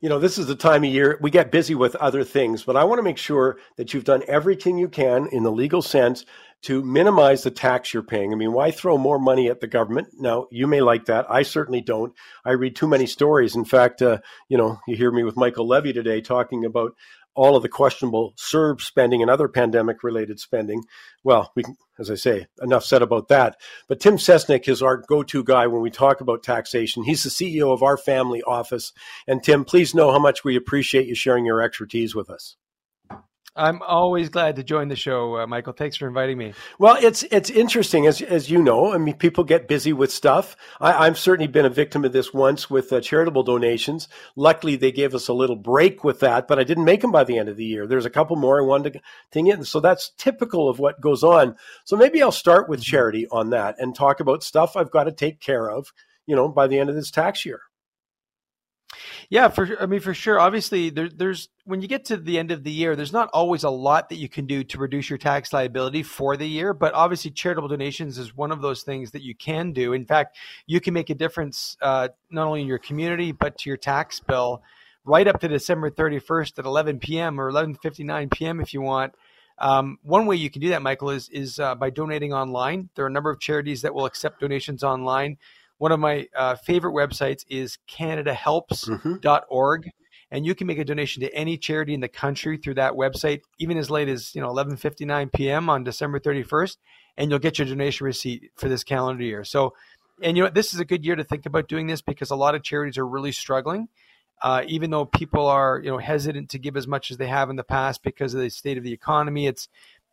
you know, this is the time of year we get busy with other things, but I want to make sure that you've done everything you can in the legal sense to minimize the tax you're paying. I mean, why throw more money at the government? Now, you may like that. I certainly don't. I read too many stories. In fact, uh, you know, you hear me with Michael Levy today talking about all of the questionable CERB spending and other pandemic related spending. Well, we as I say, enough said about that. But Tim Cestnick is our go to guy when we talk about taxation. He's the CEO of our family office. And Tim, please know how much we appreciate you sharing your expertise with us. I'm always glad to join the show, uh, Michael. Thanks for inviting me. Well, it's it's interesting as as you know. I mean, people get busy with stuff. I, I've certainly been a victim of this once with uh, charitable donations. Luckily, they gave us a little break with that, but I didn't make them by the end of the year. There's a couple more I wanted to thing in, so that's typical of what goes on. So maybe I'll start with mm-hmm. charity on that and talk about stuff I've got to take care of. You know, by the end of this tax year. Yeah, for I mean for sure. Obviously, there, there's when you get to the end of the year, there's not always a lot that you can do to reduce your tax liability for the year. But obviously, charitable donations is one of those things that you can do. In fact, you can make a difference uh, not only in your community but to your tax bill right up to December 31st at 11 p.m. or 11:59 p.m. if you want. Um, one way you can do that, Michael, is is uh, by donating online. There are a number of charities that will accept donations online. One of my uh, favorite websites is CanadaHelps.org. Mm-hmm. And you can make a donation to any charity in the country through that website, even as late as you know 11:59 p.m. on December 31st, and you'll get your donation receipt for this calendar year. So, and you know this is a good year to think about doing this because a lot of charities are really struggling. Uh, even though people are you know hesitant to give as much as they have in the past because of the state of the economy, it's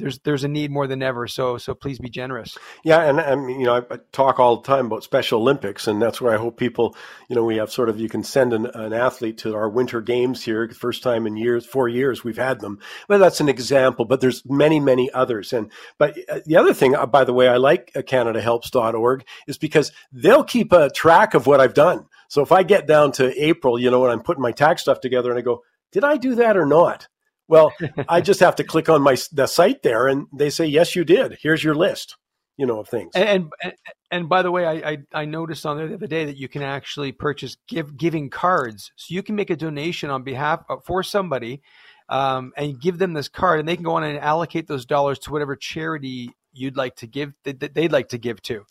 there's there's a need more than ever. So so please be generous. Yeah, and I mean, you know, I, talk all the time about Special Olympics, and that's where I hope people, you know, we have sort of you can send an, an athlete to our Winter Games here, first time in years, four years we've had them. But that's an example. But there's many many others. And but uh, the other thing, uh, by the way, I like uh, CanadaHelps.org is because they'll keep a track of what I've done. So if I get down to April, you know, and I'm putting my tax stuff together, and I go, did I do that or not? Well, I just have to click on my the site there, and they say, "Yes, you did. Here's your list." You know of things. And and, and by the way, I, I, I noticed on there the other day that you can actually purchase give giving cards, so you can make a donation on behalf of, for somebody, um, and give them this card, and they can go on and allocate those dollars to whatever charity you'd like to give that they'd like to give to.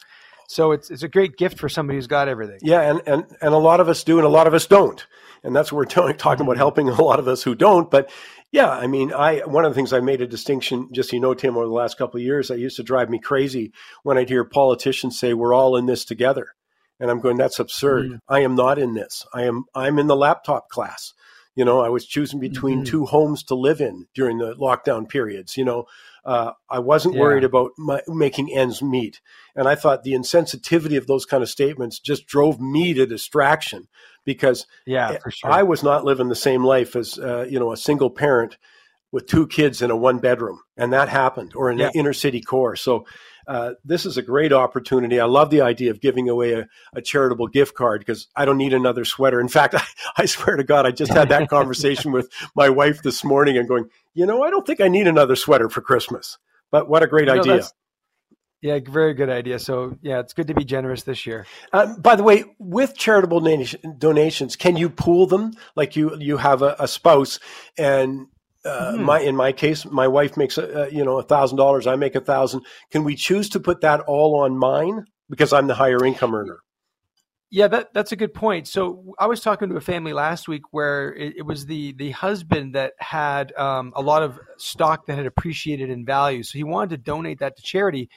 So it's it's a great gift for somebody who's got everything. Yeah, and and and a lot of us do, and a lot of us don't, and that's what we're talking about helping a lot of us who don't. But yeah, I mean, I one of the things I made a distinction, just so you know, Tim, over the last couple of years, that used to drive me crazy when I'd hear politicians say, "We're all in this together," and I'm going, "That's absurd. Mm-hmm. I am not in this. I am. I'm in the laptop class. You know, I was choosing between mm-hmm. two homes to live in during the lockdown periods. You know, uh, I wasn't yeah. worried about my, making ends meet, and I thought the insensitivity of those kind of statements just drove me to distraction because yeah, for sure. I was not living the same life as uh, you know a single parent with two kids in a one bedroom, and that happened, or in yeah. inner city core. So uh, this is a great opportunity. I love the idea of giving away a, a charitable gift card because I don't need another sweater. In fact, I, I swear to God, I just had that conversation with my wife this morning and going, you know, I don't think I need another sweater for Christmas. But what a great no, idea! Yeah, very good idea. So, yeah, it's good to be generous this year. Uh, by the way, with charitable donations, can you pool them? Like you, you have a, a spouse, and uh, mm-hmm. my in my case, my wife makes a, you know a thousand dollars, I make a thousand. Can we choose to put that all on mine because I'm the higher income earner? Yeah, that that's a good point. So I was talking to a family last week where it, it was the the husband that had um, a lot of stock that had appreciated in value, so he wanted to donate that to charity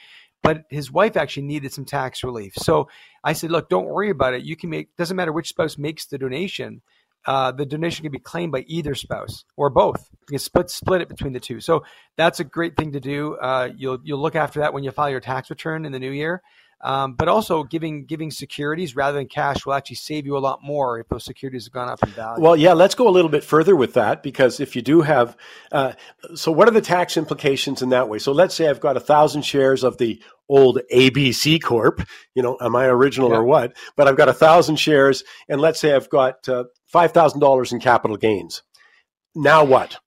but his wife actually needed some tax relief. So I said, look, don't worry about it. You can make doesn't matter which spouse makes the donation. Uh, the donation can be claimed by either spouse or both. You can split split it between the two. So that's a great thing to do. Uh, you'll you'll look after that when you file your tax return in the new year. Um, but also giving giving securities rather than cash will actually save you a lot more if those securities have gone up in value. Well, yeah, let's go a little bit further with that because if you do have, uh, so what are the tax implications in that way? So let's say I've got a thousand shares of the old ABC Corp. You know, am I original yeah. or what? But I've got a thousand shares, and let's say I've got uh, five thousand dollars in capital gains. Now what?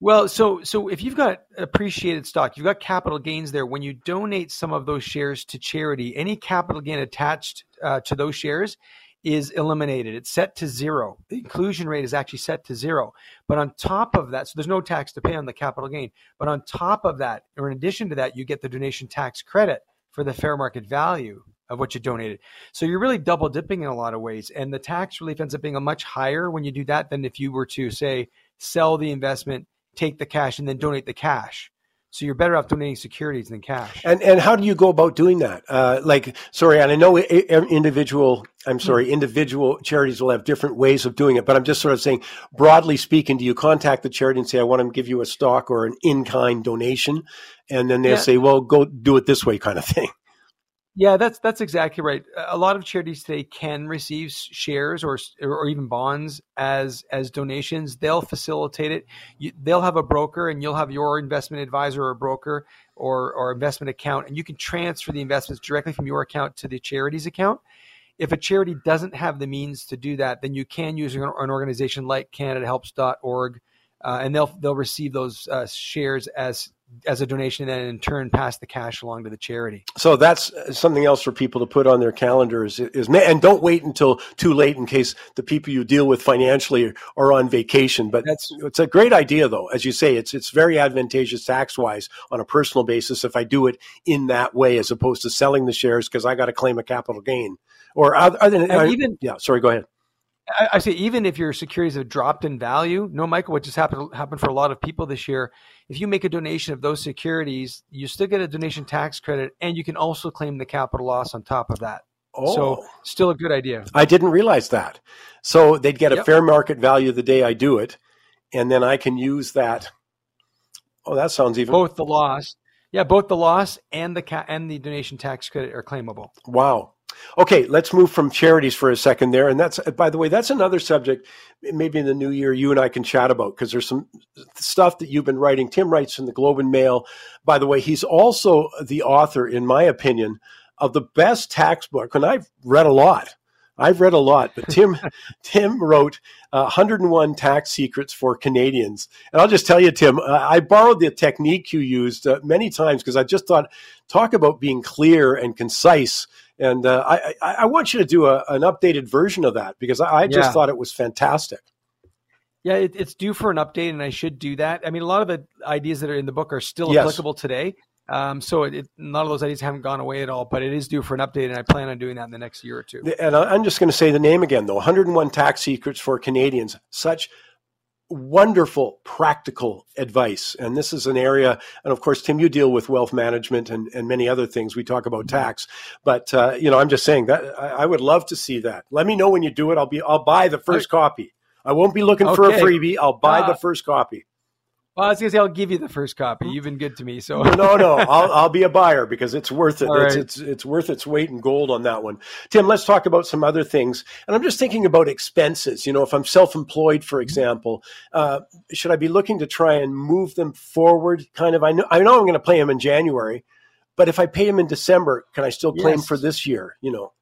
Well, so so if you've got appreciated stock, you've got capital gains there. When you donate some of those shares to charity, any capital gain attached uh, to those shares is eliminated. It's set to zero. The inclusion rate is actually set to zero. But on top of that, so there's no tax to pay on the capital gain. But on top of that, or in addition to that, you get the donation tax credit for the fair market value of what you donated. So you're really double dipping in a lot of ways. And the tax relief ends up being a much higher when you do that than if you were to say sell the investment, take the cash, and then donate the cash. So you're better off donating securities than cash. And and how do you go about doing that? Uh, like, sorry, and I know individual. I'm sorry, hmm. individual charities will have different ways of doing it, but I'm just sort of saying, broadly speaking, do you contact the charity and say, I want to give you a stock or an in kind donation, and then they'll yeah. say, well, go do it this way, kind of thing. Yeah, that's that's exactly right. A lot of charities today can receive shares or or even bonds as as donations. They'll facilitate it. You, they'll have a broker, and you'll have your investment advisor or broker or or investment account, and you can transfer the investments directly from your account to the charity's account. If a charity doesn't have the means to do that, then you can use an organization like CanadaHelps.org, uh, and they'll they'll receive those uh, shares as as a donation and in turn pass the cash along to the charity. So that's something else for people to put on their calendars is, and don't wait until too late in case the people you deal with financially are on vacation. But that's, it's a great idea though. As you say, it's, it's very advantageous tax wise on a personal basis if I do it in that way as opposed to selling the shares because I got to claim a capital gain or other, other than, even, yeah, sorry, go ahead. I, I say even if your securities have dropped in value, no, Michael, what just happened happened for a lot of people this year. If you make a donation of those securities, you still get a donation tax credit, and you can also claim the capital loss on top of that. Oh. So still a good idea. I didn't realize that. So they'd get a yep. fair market value the day I do it, and then I can use that. Oh, that sounds even both the loss. Yeah, both the loss and the ca- and the donation tax credit are claimable. Wow. Okay, let's move from charities for a second there. And that's, by the way, that's another subject maybe in the new year you and I can chat about because there's some stuff that you've been writing. Tim writes in the Globe and Mail. By the way, he's also the author, in my opinion, of the best tax book. And I've read a lot. I've read a lot, but Tim Tim wrote uh, 101 tax secrets for Canadians. And I'll just tell you, Tim, uh, I borrowed the technique you used uh, many times because I just thought, talk about being clear and concise and uh, I, I, I, want you to do a, an updated version of that because I, I just yeah. thought it was fantastic. Yeah, it, it's due for an update, and I should do that. I mean, a lot of the ideas that are in the book are still yes. applicable today. Um, so it, it, none of those ideas haven't gone away at all, but it is due for an update, and I plan on doing that in the next year or two. And I'm just going to say the name again, though 101 Tax Secrets for Canadians. Such wonderful practical advice. And this is an area, and of course, Tim, you deal with wealth management and, and many other things. We talk about tax, but uh, you know, I'm just saying that I, I, would love to see that. Let me know when you do it. I'll be, I'll buy the first copy. I won't be looking okay. for a freebie. I'll buy uh, the first copy. Well, I was gonna say I'll give you the first copy. You've been good to me, so no, no, I'll, I'll be a buyer because it's worth it. It's, right. it's, it's worth its weight in gold on that one. Tim, let's talk about some other things. And I'm just thinking about expenses. You know, if I'm self-employed, for example, uh, should I be looking to try and move them forward? Kind of. I know I know I'm going to pay them in January, but if I pay them in December, can I still claim yes. for this year? You know.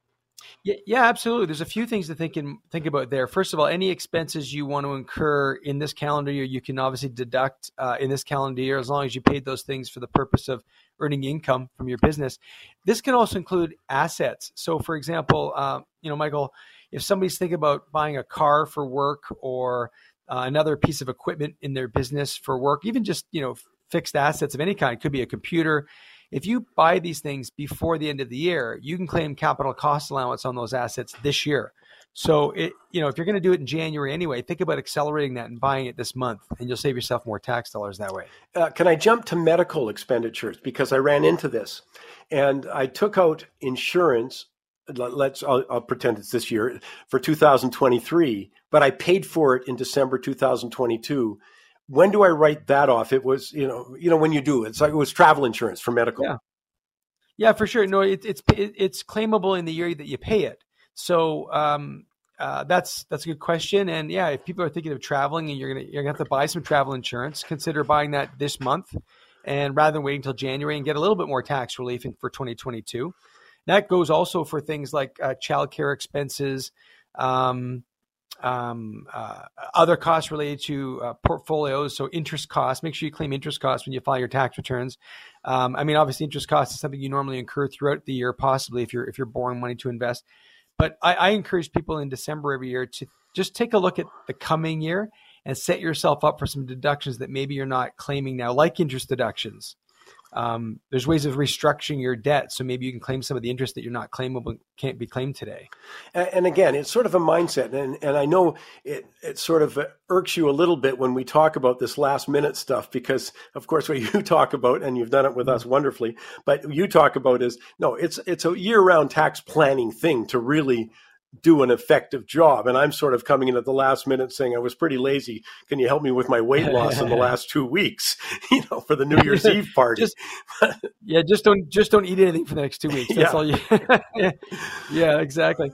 Yeah, absolutely. There's a few things to think in, think about there. First of all, any expenses you want to incur in this calendar year, you can obviously deduct uh, in this calendar year as long as you paid those things for the purpose of earning income from your business. This can also include assets. So, for example, uh, you know, Michael, if somebody's thinking about buying a car for work or uh, another piece of equipment in their business for work, even just you know fixed assets of any kind, it could be a computer if you buy these things before the end of the year, you can claim capital cost allowance on those assets this year. So it, you know, if you're going to do it in January anyway, think about accelerating that and buying it this month, and you'll save yourself more tax dollars that way. Uh, can I jump to medical expenditures because I ran into this, and I took out insurance. Let's I'll, I'll pretend it's this year for 2023, but I paid for it in December 2022 when do I write that off? It was, you know, you know, when you do, it's like it was travel insurance for medical. Yeah, yeah, for sure. No, it, it's it's claimable in the year that you pay it. So um, uh, that's that's a good question. And yeah, if people are thinking of traveling and you're gonna you're gonna have to buy some travel insurance, consider buying that this month, and rather than waiting until January and get a little bit more tax relief in, for 2022. That goes also for things like uh, childcare expenses. Um, um, uh, other costs related to uh, portfolios, so interest costs. Make sure you claim interest costs when you file your tax returns. Um, I mean, obviously, interest costs is something you normally incur throughout the year, possibly if you're if you're borrowing money to invest. But I, I encourage people in December every year to just take a look at the coming year and set yourself up for some deductions that maybe you're not claiming now, like interest deductions. Um, there's ways of restructuring your debt, so maybe you can claim some of the interest that you're not claimable can't be claimed today. And, and again, it's sort of a mindset, and and I know it it sort of irks you a little bit when we talk about this last minute stuff because, of course, what you talk about, and you've done it with us wonderfully, but you talk about is no, it's it's a year round tax planning thing to really do an effective job. And I'm sort of coming in at the last minute saying, I was pretty lazy. Can you help me with my weight loss in the last two weeks, you know, for the New Year's Eve party? Just, yeah, just don't, just don't eat anything for the next two weeks. That's yeah. all you, yeah, yeah, exactly.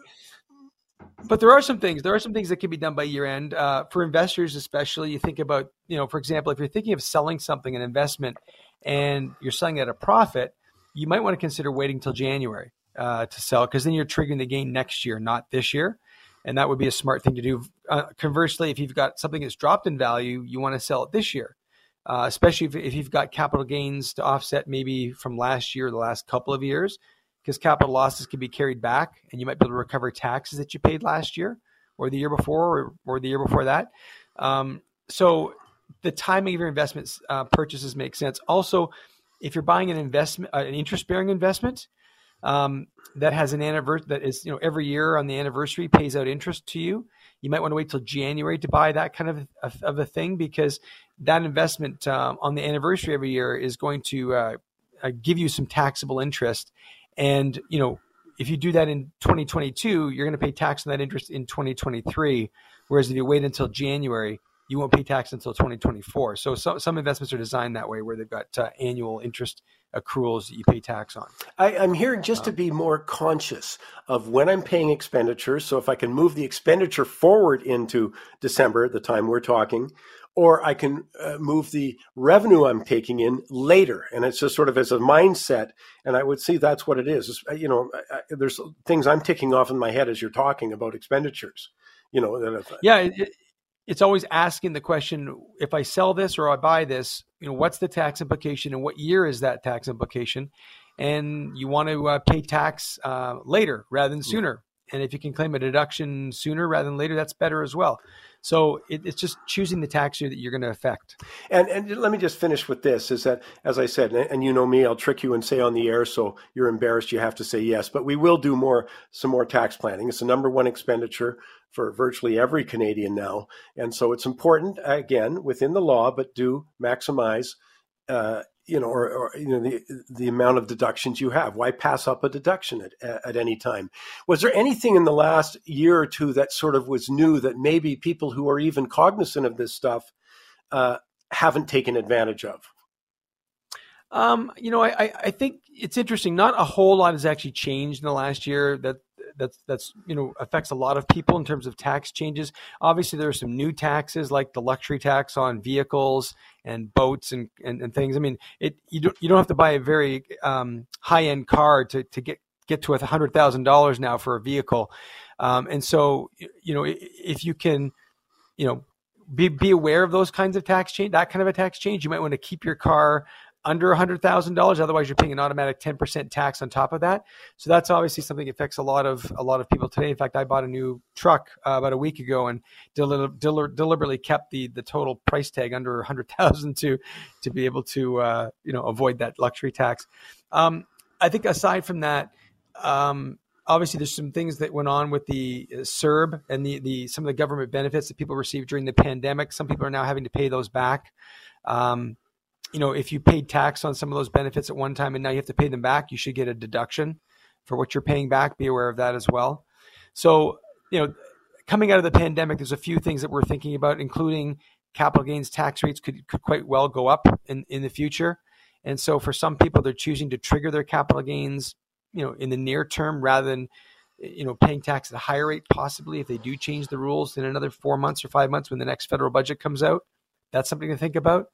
But there are some things, there are some things that can be done by year end uh, for investors, especially you think about, you know, for example, if you're thinking of selling something, an investment and you're selling at a profit, you might want to consider waiting till January uh, to sell because then you're triggering the gain next year, not this year. And that would be a smart thing to do. Uh, conversely, if you've got something that's dropped in value, you want to sell it this year, uh, especially if, if, you've got capital gains to offset maybe from last year, the last couple of years, because capital losses can be carried back and you might be able to recover taxes that you paid last year or the year before or, or the year before that. Um, so the timing of your investments uh, purchases makes sense. Also, if you're buying an investment, uh, an interest bearing investment, um, that has an anniversary that is you know every year on the anniversary pays out interest to you. You might want to wait till january to buy that kind of, of, of a thing because that investment um, on the anniversary every year is going to uh, uh, give you some taxable interest. And you know if you do that in 2022 you're going to pay tax on that interest in 2023 whereas if you wait until january you won't pay tax until 2024 so some, some investments are designed that way where they've got uh, annual interest accruals that you pay tax on. I, am here just um, to be more conscious of when I'm paying expenditures. So if I can move the expenditure forward into December, the time we're talking, or I can uh, move the revenue I'm taking in later. And it's just sort of as a mindset. And I would see that's what it is. It's, uh, you know, I, I, there's things I'm ticking off in my head as you're talking about expenditures. You know, yeah, it, it's always asking the question if I sell this or I buy this, you know, what's the tax implication and what year is that tax implication? And you want to uh, pay tax uh, later rather than sooner. And if you can claim a deduction sooner rather than later, that's better as well. So it, it's just choosing the tax year that you're going to affect. And and let me just finish with this: is that as I said, and you know me, I'll trick you and say on the air, so you're embarrassed, you have to say yes. But we will do more, some more tax planning. It's the number one expenditure for virtually every Canadian now, and so it's important again within the law, but do maximize uh, you know, or, or, you know, the the amount of deductions you have. Why pass up a deduction at, at any time? Was there anything in the last year or two that sort of was new that maybe people who are even cognizant of this stuff uh, haven't taken advantage of? Um, you know, I, I think it's interesting. Not a whole lot has actually changed in the last year. That that's that's you know affects a lot of people in terms of tax changes. Obviously, there are some new taxes like the luxury tax on vehicles and boats and, and, and things. I mean, it you don't you don't have to buy a very um, high end car to to get get to a hundred thousand dollars now for a vehicle, um, and so you know if you can, you know. Be, be aware of those kinds of tax change, that kind of a tax change. You might want to keep your car under $100,000. Otherwise, you're paying an automatic 10% tax on top of that. So that's obviously something that affects a lot of a lot of people today. In fact, I bought a new truck uh, about a week ago and del- del- deliberately kept the the total price tag under 100,000 to to be able to uh, you know avoid that luxury tax. Um, I think aside from that. Um, obviously, there's some things that went on with the uh, CERB and the, the some of the government benefits that people received during the pandemic. Some people are now having to pay those back. Um, you know, if you paid tax on some of those benefits at one time and now you have to pay them back, you should get a deduction for what you're paying back. Be aware of that as well. So, you know, coming out of the pandemic, there's a few things that we're thinking about, including capital gains tax rates could, could quite well go up in, in the future. And so for some people, they're choosing to trigger their capital gains, you know, in the near term rather than, you know, paying tax at a higher rate, possibly if they do change the rules in another four months or five months when the next federal budget comes out. That's something to think about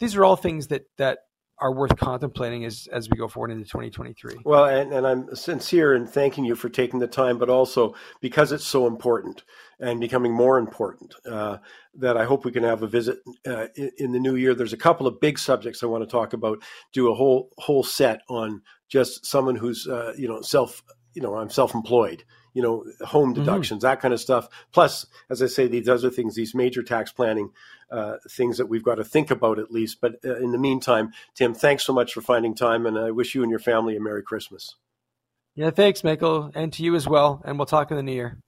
these are all things that that are worth contemplating as as we go forward into 2023. Well, and, and I'm sincere in thanking you for taking the time, but also because it's so important and becoming more important. Uh, that I hope we can have a visit uh, in, in, the new year. There's a couple of big subjects I want to talk about. Do a whole whole set on just someone who's uh, you know self you know I'm self-employed you know, home mm-hmm. deductions, mm-hmm. that kind of stuff. Plus, as I say, these other things, these major tax planning uh, things that we've got to think about at least. But uh, in the meantime, Tim, thanks so much for finding time, and I wish you and your family a Merry Christmas. Yeah, thanks, Michael, and to you as well. And we'll talk in the new year.